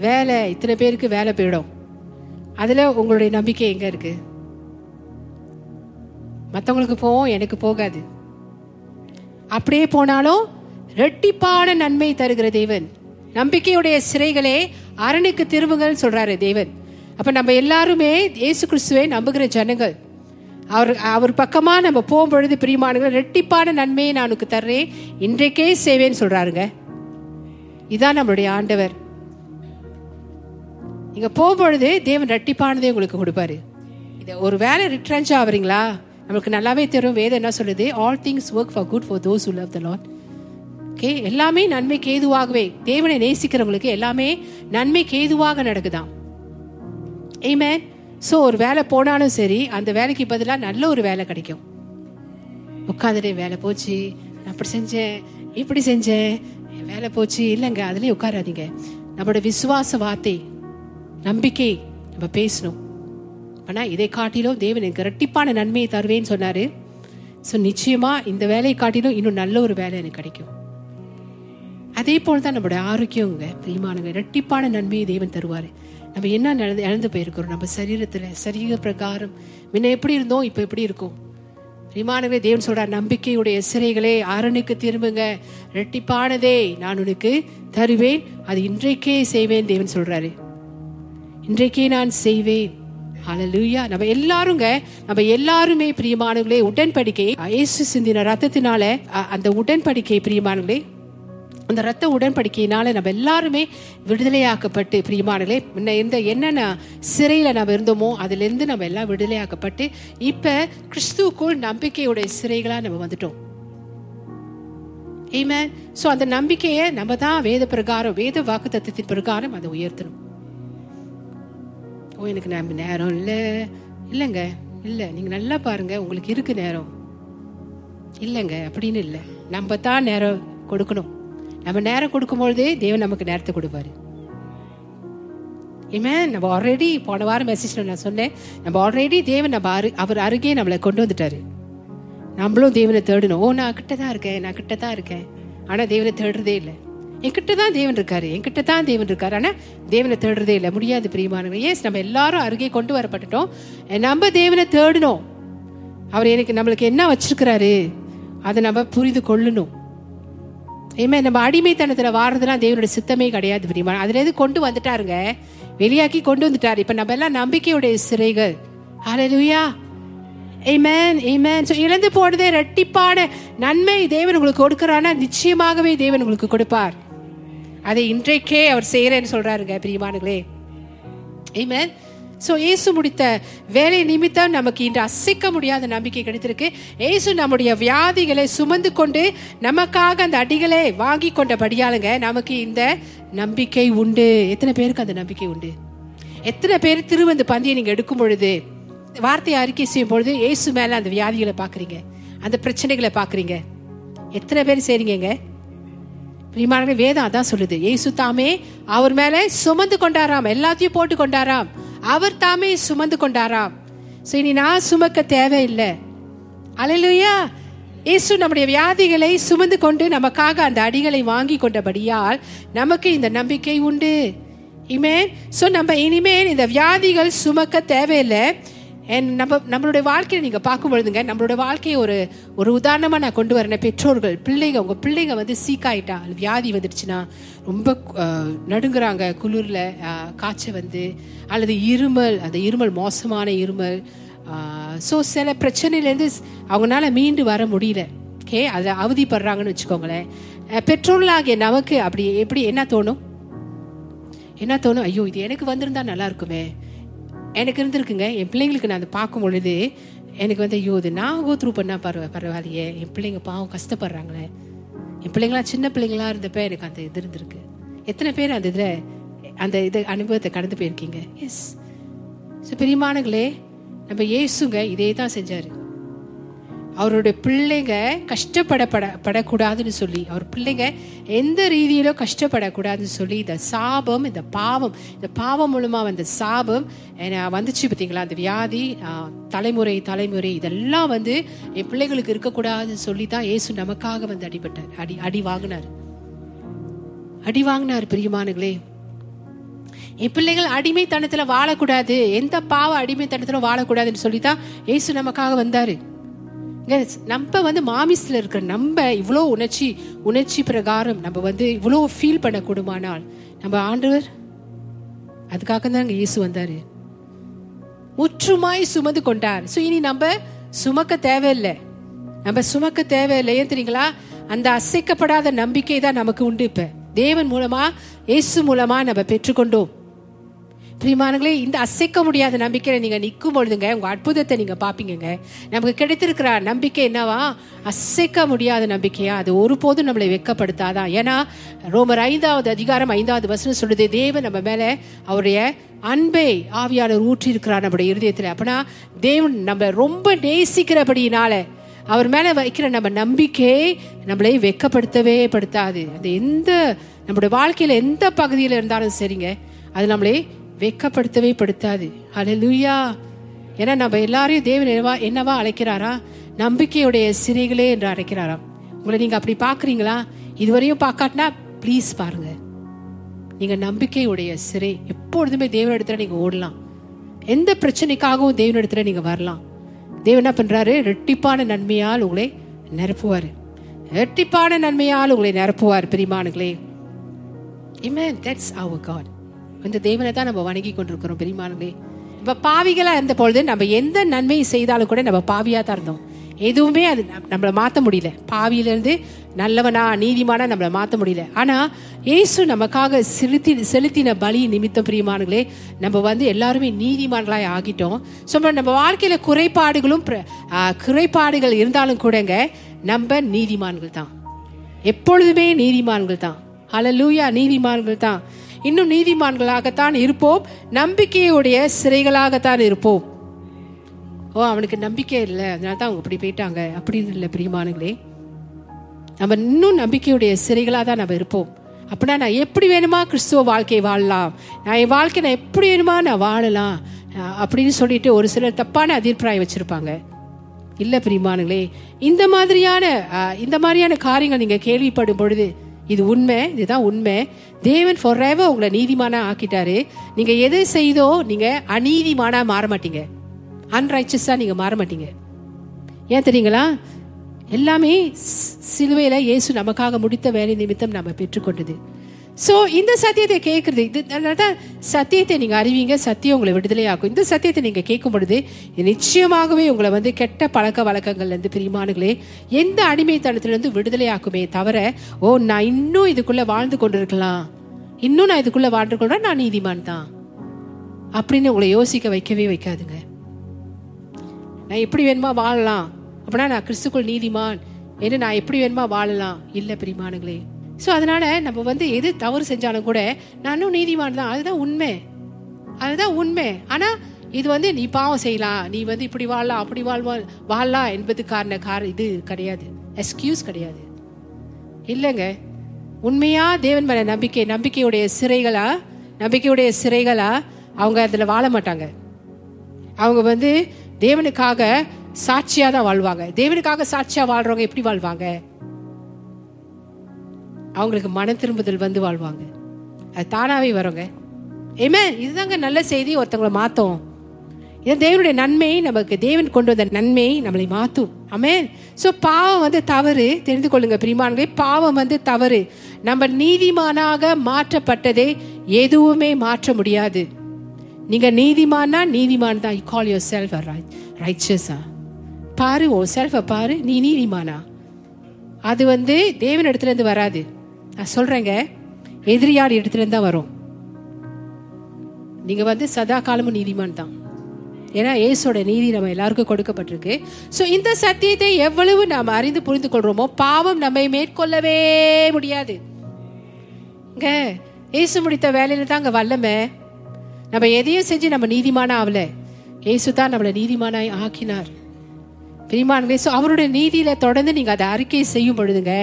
வேலை. இத்தனை பேருக்கு வேலை போயிடும். அதில் உங்களுடைய நம்பிக்கை எங்கே இருக்குது மற்றவங்களுக்கு போவோம் எனக்கு போகாது. அப்படியே போனாலும் ரெட்டிப்பான நன்மை தருகிற தேவன். நம்பிக்கையுடைய சிறைகளே அரணுக்கு திரும்புங்கள் சொல்றாரு தேவன். அப்ப நம்ம எல்லாருமே இயேசு கிறிஸ்துவை நம்புகிற ஜனங்கள். அவர் அவர் பக்கமா நம்ம போகும்பொழுது பிரியமானங்கள் ரெட்டிப்பான நன்மையை நான் உனக்கு தர்றேன் இன்றைக்கே செய்வேன்னு சொல்றாருங்க. இதுதான் நம்மளுடைய ஆண்டவர். நீங்க போகும்பொழுது தேவன் ரெட்டிப்பானதே உங்களுக்கு கொடுப்பாரு. இதை ஒரு வேலை ரிட்ரன்ச் ஆவறீங்களா? நம்மளுக்கு நல்லாவே தெரியும் வேதம் என்ன சொல்லுது? All things work for good for those who love the okay எல்லாமே நன்மைக்கு ஏதுவாகவே தேவனை நேசிக்கிறவங்களுக்கு எல்லாமே நன்மைக்கு ஏதுவாக நடக்குதாம். ஏமே ஸோ ஒரு வேலை போனாலும் சரி அந்த வேலைக்கு பதிலாக நல்ல ஒரு வேலை கிடைக்கும். உட்காந்துட்டே வேலை போச்சு அப்படி செஞ்சேன் இப்படி செஞ்சேன் வேலை போச்சு இல்லைங்க அதுலேயே உட்காராதீங்க. நம்மளோட விசுவாச வார்த்தை நம்பிக்கை நம்ம பேசணும். ஆனால் இதை காட்டிலும் தேவன் எனக்கு இரட்டிப்பான நன்மையை தருவேன்னு சொன்னாரு. ஸோ நிச்சயமா இந்த வேலையை காட்டிலும் இன்னும் நல்ல ஒரு வேலை எனக்கு கிடைக்கும். அதே போல தான் நம்மளுடைய ஆரோக்கியங்க பிரியமானங்க இரட்டிப்பான நன்மையை தேவன் தருவார். நம்ம என்ன நடந்து இழந்து போயிருக்கிறோம்? நம்ம சரீரத்தில் சரீர பிரகாரம். முன்ன எப்படி இருந்தோம்? இப்போ எப்படி இருக்கும்? பிரியமானவே தேவன் சொல்கிறார் நம்பிக்கையுடைய சிறைகளே அரணுக்கு திரும்புங்க. இரட்டிப்பானதே நான் உனக்கு தருவேன். அது இன்றைக்கே செய்வேன் தேவன் சொல்கிறாரு இன்றைக்கே நான் செய்வேன். ஹalleluya நம்ம எல்லாருங்க நம்ம எல்லாருமே பிரியமானவர்களே உடன்படிக்கை. இயேசு சிந்தின ரத்தத்தினால அந்த உடன்படிக்கை பிரியமானவர்களே அந்த ரத்த உடன்படிக்கையினால நம்ம எல்லாருமே விடுதலையாக்கப்பட்டு பிரியமானங்களே முன்ன இருந்த என்னென்ன சிறையில நம்ம இருந்தோமோ அதுல இருந்து நம்ம எல்லாம் விடுதலையாக்கப்பட்டு இப்ப கிறிஸ்துவுக்குள் நம்பிக்கையுடைய சிறைகளா நம்ம வந்துட்டோம். ஏமே ஸோ அந்த நம்பிக்கையை நம்ம தான் வேத பிரகாரம் வேத வாக்கு தத்துவத்தின் பிரகாரம் அதை உயர்த்தணும். ஓ எனக்கு நம்ம நேரம் இல்லை. இல்லைங்க இல்லை. நீங்கள் நல்லா பாருங்கள் உங்களுக்கு இருக்கு நேரம். இல்லைங்க அப்படின்னு இல்லை. நம்ம தான் நேரம் கொடுக்கணும். நம்ம நேரம் கொடுக்கும்பொழுதே தேவன் நமக்கு நேரத்தை கொடுப்பாரு. Amen. நம்ம ஆல்ரெடி போன வாரம் மெசேஜில் நான் சொன்னேன். நம்ம ஆல்ரெடி தேவன் நம்ம அரு அவர் அருகே நம்மளை கொண்டு வந்துட்டாரு. நம்மளும் தேவனை தேடணும். ஓ நான் கிட்ட தான் இருக்கேன் நான் கிட்ட தான் இருக்கேன். ஆனால் தேவனை தேடுறதே இல்லை. என்கிட்ட தான் தேவன் இருக்காரு. என்கிட்ட தான் தேவன் இருக்காரு. ஆனால் தேவனை தேடுறதே இல்லை. முடியாது பிரியமானவங்க ஏஸ் நம்ம எல்லாரும் அருகே கொண்டு வரப்பட்டுட்டோம். நம்ம தேவனை தேடணும். அவர் எனக்கு நம்மளுக்கு என்ன வச்சிருக்கிறாரு? அதை நம்ம புரிந்து கொள்ளணும். ஏமே நம்ம அடிமைத்தனத்தில் வாடுறதுலாம் தேவனுடைய சித்தமே கிடையாது பிரியமான அதுலேருந்து கொண்டு வந்துட்டாருங்க? வெளியாக்கி கொண்டு வந்துட்டார். இப்போ நம்ம எல்லாம் நம்பிக்கையுடைய சிறைகள். ஹalleluya ஏமேன் ஏமேன் ஸோ இழந்து போனதே ரெட்டிப்பான நன்மை தேவன் உங்களுக்கு கொடுக்கறானா நிச்சயமாகவே தேவன் உங்களுக்கு கொடுப்பார். அதை இன்றைக்கே அவர் செய்யறேன்னு சொல்றாருங்க பிரியமானுங்களே ஏமேன் ஸோ இயேசு முடித்த வேலை நிமித்தம் நமக்கு இன்று அசைக்க முடியாத நம்பிக்கை கிடைத்திருக்கு. ஏசு நம்முடைய வியாதிகளை சுமந்து கொண்டு நமக்காக அந்த அடிகளை வாங்கி கொண்டபடியாலுங்க நமக்கு இந்த நம்பிக்கை உண்டு. எத்தனை பேருக்கு அந்த நம்பிக்கை உண்டு? எத்தனை பேர் திருவந்து பந்தியை நீங்கள் எடுக்கும் பொழுது வார்த்தையை அறிக்கை செய்யும் பொழுது ஏசு மேலே அந்த வியாதிகளை பார்க்குறீங்க அந்த பிரச்சனைகளை பார்க்குறீங்க? எத்தனை பேர் செய்றீங்க பிரியமான வேதம் அதான் சொல்லுது. ஏசு தாமே அவர் மேல சுமந்து கொண்டாராம். எல்லாத்தையும் போட்டு கொண்டாராம். அவர் தாமே சுமந்து கொண்டாராம். ஸோ இனி நான் சுமக்க தேவையில்லை. அலையிலுயா இயேசு நம்முடைய வியாதிகளை சுமந்து கொண்டு நமக்காக அந்த அடிகளை வாங்கி கொண்டபடியால் நமக்கு இந்த நம்பிக்கை உண்டு. இமேன் ஸோ நம்ம இனிமேல் இந்த வியாதிகள் சுமக்க தேவையில்லை. நம்ம நம்மளுடைய வாழ்க்கையை நீங்க பார்க்கும் பொழுதுங்க நம்மளுடைய வாழ்க்கையை ஒரு ஒரு உதாரணமா நான் கொண்டு வரேன் பெற்றோர்கள் பிள்ளைங்க உங்க பிள்ளைங்க வந்து சீக்காயிட்டா வியாதி வந்துடுச்சுன்னா ரொம்ப நடுங்குறாங்க குளிர்ல காய்ச்சல் வந்து அல்லது இருமல் அந்த இருமல் மோசமான இருமல் ஸோ சில பிரச்சனையிலேருந்து அவங்களால மீண்டு வர முடியல. ஓகே அதை அவதிப்படுறாங்கன்னு வச்சுக்கோங்களேன். பெற்றோர்களாகிய நமக்கு அப்படி எப்படி என்ன தோணும்? என்ன தோணும்? ஐயோ இது எனக்கு வந்திருந்தா நல்லா இருக்குமே. எனக்கு இருந்திருக்குங்க. என் பிள்ளைங்களுக்கு நான் அதை பார்க்கும் பொழுது எனக்கு வந்து ஐயோ இது நான் கோ த்ரூ பண்ணா பரவ பரவாயில்லையே. என் பிள்ளைங்க பாவம் கஷ்டப்படுறாங்களே. என் பிள்ளைங்களாம் சின்ன பிள்ளைங்களா இருந்தப்ப எனக்கு அந்த இது இருந்திருக்கு. எத்தனை பேர் அந்த இதில் அந்த இது அனுபவத்தை கடந்து போயிருக்கீங்க? எஸ் ஸோ பெரியமானங்களே நம்ம ஏசுங்க இதே தான் செஞ்சாரு. அவருடைய பிள்ளைங்க கஷ்டப்படப்பட படக்கூடாதுன்னு சொல்லி அவர் பிள்ளைங்க எந்த ரீதியிலும் கஷ்டப்படக்கூடாதுன்னு சொல்லி இந்த சாபம் இந்த பாவம் இந்த பாவம் மூலமா வந்த சாபம் வந்துச்சு பார்த்தீங்களா? அந்த வியாதி தலைமுறை தலைமுறை இதெல்லாம் வந்து என் பிள்ளைகளுக்கு இருக்கக்கூடாதுன்னு சொல்லி தான் ஏசு நமக்காக வந்து அடிபட்டார். அடி அடி வாங்கினார். அடி வாங்கினார் பிரியமானுங்களே என் பிள்ளைகள் அடிமைத்தனத்துல வாழக்கூடாது. எந்த பாவ அடிமைத்தனத்துல வாழக்கூடாதுன்னு சொல்லி தான் ஏசு நமக்காக வந்தாரு. நம்ம வந்து மாமிஸ்ல இருக்கிற நம்ம இவ்வளோ உணர்ச்சி உணர்ச்சி பிரகாரம் நம்ம வந்து இவ்வளோ ஃபீல் பண்ண நம்ம ஆண்டவர் அதுக்காக தான் இயேசு வந்தார். முற்றுமாய் சுமந்து கொண்டார். ஸோ இனி நம்ம சுமக்க தேவையில்லை. நம்ம சுமக்க தேவையில்லை. ஏன் தெரியுங்களா? அந்த அசைக்கப்படாத நம்பிக்கை தான் நமக்கு உண்டு இப்போ. தேவன் மூலமா இயேசு மூலமா நம்ம பெற்றுக்கொண்டோம். பிரிமானங்களே இந்த அசைக்க முடியாத நம்பிக்கையில நீங்க நிற்கும் பொழுதுங்க உங்க அற்புதத்தை நீங்க பார்ப்பீங்க நமக்கு கிடைத்திருக்கிற நம்பிக்கை என்னவா? அசைக்க முடியாத நம்பிக்கையா? அது ஒருபோதும் நம்மளை வெட்கப்படுத்தாதான் ஏன்னா ரோமர் ஐந்தாவது அதிகாரம் ஐந்தாவது வசனம் சொல்லுது தேவன் நம்ம மேல அவருடைய அன்பை ஆவியாளர் ஊற்றி இருக்கிறார் நம்முடைய இருதயத்துல. அப்படின்னா தேவன் நம்ம ரொம்ப நேசிக்கிறபடினால அவர் மேல வைக்கிற நம்ம நம்பிக்கை நம்மளை வெட்கப்படுத்தவே படுத்தாது. அது எந்த நம்முடைய வாழ்க்கையில எந்த பகுதியில இருந்தாலும் சரிங்க அது நம்மளை வெட்கப்படுத்தவே படுத்தாது ஹalleluya. ஏன்னா நம்ம எல்லாரையும் தேவன் என்னவா என்னவா அழைக்கிறாரா? நம்பிக்கையுடைய சிறைகளே என்று அழைக்கிறாராம். உங்களை நீங்க அப்படி பாக்குறீங்களா இதுவரையும் பார்க்காட்டினா ப்ளீஸ் பாருங்க. நீங்க நம்பிக்கையுடைய சிறை. எப்பொழுதுமே தேவனிடத்துல நீங்க ஓடலாம். எந்த பிரச்சனைக்காகவும் தேவனிடத்துல நீங்க வரலாம். தேவன் என்ன பண்றாரு? ரெட்டிப்பான நன்மையால் உங்களை நிரப்புவாரு. ரெட்டிப்பான நன்மையால் உங்களை நிரப்புவார் பிரிமானுங்களே இமேன் தட்ஸ் அவர் காட் இந்த தேவனை தான் நம்ம வணங்கி கொண்டிருக்கிறோம் பெரியமானங்களே இப்ப பாவிகளா இருந்த பொழுது நம்ம எந்த நன்மையை செய்தாலும் கூட நம்ம பாவியா தான் இருந்தோம். எதுவுமே அது நம்- மாற்ற முடியல. பாவியிலிருந்து நல்லவனா நீதிமானா நம்மளை மாற்ற முடியல. ஆனா இயேசு நமக்காக செலுத்தி செலுத்தின பலி நிமித்தம் பிரியமானங்களே நம்ம வந்து எல்லாருமே நீதிமான்களாய் ஆகிட்டோம். ஸோ நம்ம வாழ்க்கையில குறைபாடுகளும் குறைபாடுகள் இருந்தாலும் கூடங்க நம்ம நீதிமான்கள் தான். எப்பொழுதுமே நீதிமான்கள் தான். அலலூயா நீதிமான்கள் தான். இன்னும் நீதிமான்களாகத்தான் இருப்போம். நம்பிக்கையுடைய சிறைகளாகத்தான் இருப்போம். ஓ அவனுக்கு நம்பிக்கை இல்லை. அதனால தான் அவங்க இப்படி போயிட்டாங்க. அப்படின்னு இல்லை பிரியமானங்களே நம்ம இன்னும் நம்பிக்கையுடைய சிறைகளாக தான் நம்ம இருப்போம். அப்படின்னா நான் எப்படி வேணுமா கிறிஸ்துவ வாழ்க்கையை வாழலாம்? நான் என் வாழ்க்கை நான் எப்படி வேணுமா நான் வாழலாம்? அப்படின்னு சொல்லிட்டு ஒரு சிலர் தப்பான அதிர்ப்பிராயம் வச்சிருப்பாங்க. இல்லை பிரியமானங்களே இந்த மாதிரியான இந்த மாதிரியான காரியங்கள் நீங்கள் கேள்விப்படும் பொழுது இது உண்மை இதுதான் உண்மை. தேவன் ஃபார் உங்களை நீதிமானா ஆக்கிட்டாரு. நீங்க எது செய்தோ நீங்க அநீதிமானா மாற மாட்டீங்க. அன்ரைச்சஸா நீங்க மாற மாட்டீங்க. ஏன் தெரியுங்களா? எல்லாமே சிலுவையில் சிலுவையில இயேசு நமக்காக முடித்த வேலை நிமித்தம் நம்ம பெற்றுக்கொண்டது. ஸோ இந்த சத்தியத்தை கேட்குறது இது அதனாலதான் சத்தியத்தை நீங்கள் அறிவீங்க சத்தியம் உங்களை விடுதலையாக்கும். இந்த சத்தியத்தை நீங்கள் கேட்கும் பொழுது நிச்சயமாகவே உங்களை வந்து கெட்ட பழக்க வழக்கங்கள்லேருந்து பிரிமானுகளே எந்த அடிமைத்தனத்திலேருந்து விடுதலையாக்குமே தவிர ஓ நான் இன்னும் இதுக்குள்ளே வாழ்ந்து கொண்டிருக்கலாம். இன்னும் நான் இதுக்குள்ளே வாழ்ந்து கொண்டா நான் நீதிமான் தான். அப்படின்னு உங்களை யோசிக்க வைக்கவே வைக்காதுங்க. நான் எப்படி வேணுமா வாழலாம்? அப்படின்னா நான் கிறிஸ்துக்குள் நீதிமான். என்று நான் எப்படி வேணுமா வாழலாம்? இல்லை பிரிமானுங்களே. ஸோ அதனால் நம்ம வந்து எது தவறு செஞ்சாலும் கூட நானும் நீதிமான் தான். அதுதான் உண்மை. அதுதான் உண்மை. ஆனால் இது வந்து நீ பாவம் செய்யலாம் நீ வந்து இப்படி வாழலாம் அப்படி வாழ்வா? வாழலாம் என்பதுக்கான கார இது கிடையாது. எக்ஸ்கியூஸ் கிடையாது. இல்லைங்க. உண்மையாக தேவன் மேல நம்பிக்கை நம்பிக்கையுடைய சிறைகளா? நம்பிக்கையுடைய சிறைகளா? அவங்க அதில் வாழ மாட்டாங்க. அவங்க வந்து தேவனுக்காக சாட்சியாக தான் வாழ்வாங்க. தேவனுக்காக சாட்சியாக வாழ்கிறவங்க எப்படி வாழ்வாங்க? அவங்களுக்கு மன திரும்புதல் வந்து வாழ்வாங்க. அது தானாவே வருங்க. ஏமே இதுதாங்க நல்ல செய்தி. ஒருத்தவங்களை மாத்தோம் இது தேவனுடைய நன்மை நமக்கு தேவன் கொண்டு வந்த நன்மை நம்மளை மாத்தும். அமே சோ பாவம் வந்து தவறு. தெரிந்து கொள்ளுங்க பிரிமான்களே பாவம் வந்து தவறு. நம்ம நீதிமானாக மாற்றப்பட்டதே எதுவுமே மாற்ற முடியாது. நீங்க நீதிமானா நீதிமான் தான். யூ கால் யுவர் செல்ஃப் ரைச்சஸா பாரு ஓ செல்ஃபை பாரு. நீ நீதிமானா? அது வந்து தேவன் இடத்துல இருந்து வராது. நான் சொல்றேங்க எதிரியார் இடத்துலேருந்து தான் வரும். நீங்க வந்து சதா காலமும் நீதிமான் தான். ஏன்னா ஏசோட நீதி நம்ம எல்லாருக்கும் கொடுக்கப்பட்டிருக்கு. ஸோ இந்த சத்தியத்தை எவ்வளவு நாம் அறிந்து புரிந்து கொள்றோமோ பாவம் நம்மை மேற்கொள்ளவே முடியாது. இங்க இயேசு முடித்த வேலையில தான் அங்கே வல்லமை. நம்ம எதையும் செஞ்சு நம்ம நீதிமான ஆகல இயேசு தான் நம்மளை நீதிமானாய் ஆக்கினார். பிரிமான் ஸோ அவருடைய நீதியில தொடர்ந்து நீங்க அதை அறிக்கை செய்யும் பொழுதுங்க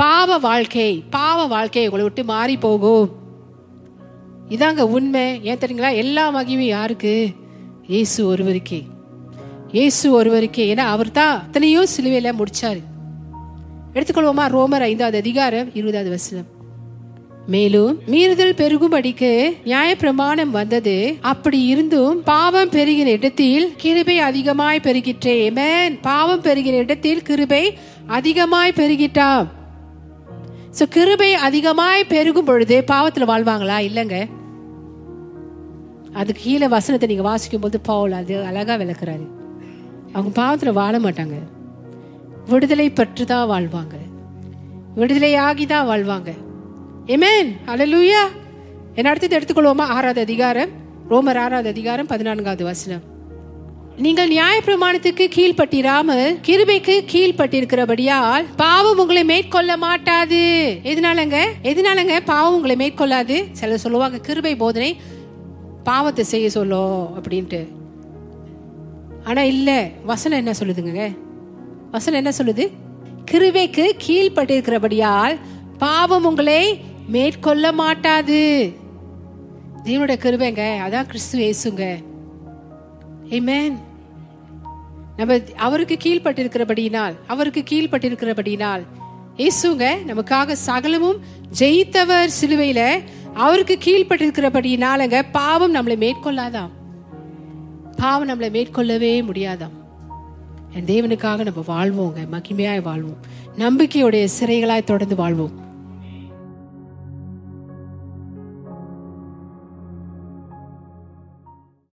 பாவ வாழ்க்கை பாவ வாழ்க்கை உங்களை விட்டு மாறி போகும். இதாங்க உண்மை. ஏன் தெரியுங்களா? எல்லா மகிமையும் யாருக்கு? இயேசு ஒருவருக்கே. இயேசு ஒருவருக்கே. ஏன்னா அவர் தான் அத்தனையோ சிலுவையில முடிச்சாரு. எடுத்துக்கொள்வோமா? ரோமர் ஐந்தாவது அதிகாரம் இருபதாவது வசனம். மேலும் மீறுதல் பெருகும்படிக்கு நியாயப்பிரமாணம் வந்தது. அப்படி இருந்தும் பாவம் பெருகின இடத்தில் கிருபை அதிகமாய் பெருகிற்றே. மேன் பாவம் பெருகின இடத்தில் கிருபை அதிகமாய் பெருகிட்டாம். சோ கிருபை அதிகமாய் பெருகும் பொழுது பாவத்துல வாழ்வாங்களா? இல்லைங்க. அதுக்கு கீழே வசனத்தை நீங்க வாசிக்கும் போது பவுல் அது அழகா விளக்குறாரு. அவங்க பாவத்துல வாழ மாட்டாங்க. விடுதலை பெற்று தான் வாழ்வாங்க. விடுதலையாகி தான் வாழ்வாங்க. ஏமேன் அலலூயா என்ன அடுத்தது எடுத்துக்கொள்வோமா? ஆறாவது அதிகாரம். ரோமர் ஆறாவது அதிகாரம் பதினான்காவது வசனம். நீங்கள் நியாயப்பிரமாணத்துக்கு கீழ்ப்பட்டிராமல் கிருபைக்கு கீழ்ப்பட்டிருக்கிறபடியால் பாவம் உங்களை மேற்கொள்ள மாட்டாது. எதனாலங்க? எதனாலங்க பாவம் உங்களை மேற்கொள்ளாது? சிலர் சொல்லுவாங்க கிருபை போதனை பாவத்தை செய்ய சொல்லும் அப்படின்ட்டு. ஆனா இல்ல வசனம் என்ன சொல்லுதுங்க? வசனம் என்ன சொல்லுது? கிருபைக்கு கீழ்ப்பட்டிருக்கிறபடியால் பாவம் உங்களை மேற்கொள்ள மாட்டாது. தேவனுடைய கிருபைங்க அதான் கிறிஸ்து இயேசுங்க. Amen. நம்ம அவருக்கு கீழ்பட்டிருக்கிறபடியினால் அவருக்கு கீழ்பட்டிருக்கிறபடியினால் இயேசுங்க நமக்காக சகலமும் ஜெயித்தவர் சிலுவையில அவருக்கு கீழ்ப்பட்டிருக்கிறபடியினாலங்க பாவம் நம்மளை மேற்கொள்ளாதாம். பாவம் நம்மளை மேற்கொள்ளவே முடியாதாம். என் தேவனுக்காக நம்ம வாழ்வோங்க மகிமையாய் வாழ்வோம். நம்பிக்கையுடைய சிறைகளாய் தொடர்ந்து வாழ்வோம்.